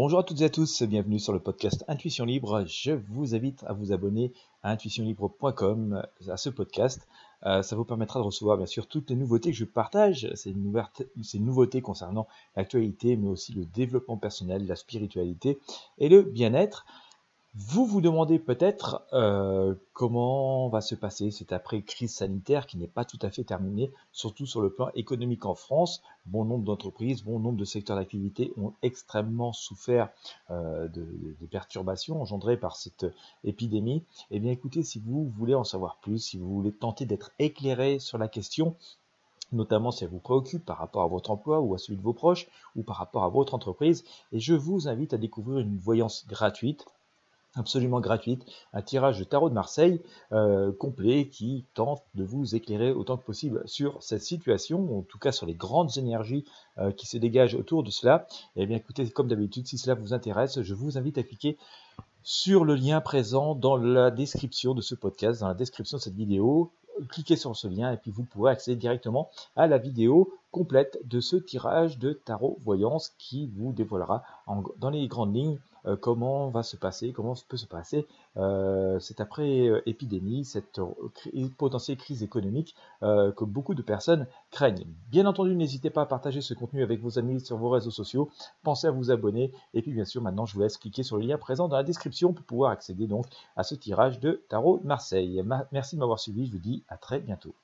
Bonjour à toutes et à tous, bienvenue sur le podcast Intuition Libre. Je vous invite à vous abonner à intuitionlibre.com à ce podcast. Euh, ça vous permettra de recevoir bien sûr toutes les nouveautés que je partage, ces, ces nouveautés concernant l'actualité, mais aussi le développement personnel, la spiritualité et le bien-être. Vous vous demandez peut-être euh, comment va se passer cette après-crise sanitaire qui n'est pas tout à fait terminée, surtout sur le plan économique en France. Bon nombre d'entreprises, bon nombre de secteurs d'activité ont extrêmement souffert euh, des perturbations engendrées par cette épidémie. Eh bien écoutez, si vous voulez en savoir plus, si vous voulez tenter d'être éclairé sur la question, notamment si elle vous préoccupe par rapport à votre emploi ou à celui de vos proches ou par rapport à votre entreprise, et je vous invite à découvrir une voyance gratuite absolument gratuite, un tirage de tarot de Marseille euh, complet qui tente de vous éclairer autant que possible sur cette situation, en tout cas sur les grandes énergies euh, qui se dégagent autour de cela. Et eh bien écoutez, comme d'habitude, si cela vous intéresse, je vous invite à cliquer sur le lien présent dans la description de ce podcast, dans la description de cette vidéo. Cliquez sur ce lien et puis vous pourrez accéder directement à la vidéo complète de ce tirage de tarot voyance qui vous dévoilera dans les grandes lignes euh, comment va se passer, comment peut se passer euh, cette après-épidémie, cette potentielle crise économique euh, que beaucoup de personnes craignent. Bien entendu, n'hésitez pas à partager ce contenu avec vos amis sur vos réseaux sociaux, pensez à vous abonner, et puis bien sûr, maintenant, je vous laisse cliquer sur le lien présent dans la description pour pouvoir accéder donc à ce tirage de Tarot Marseille. Merci de m'avoir suivi, je vous dis à très bientôt.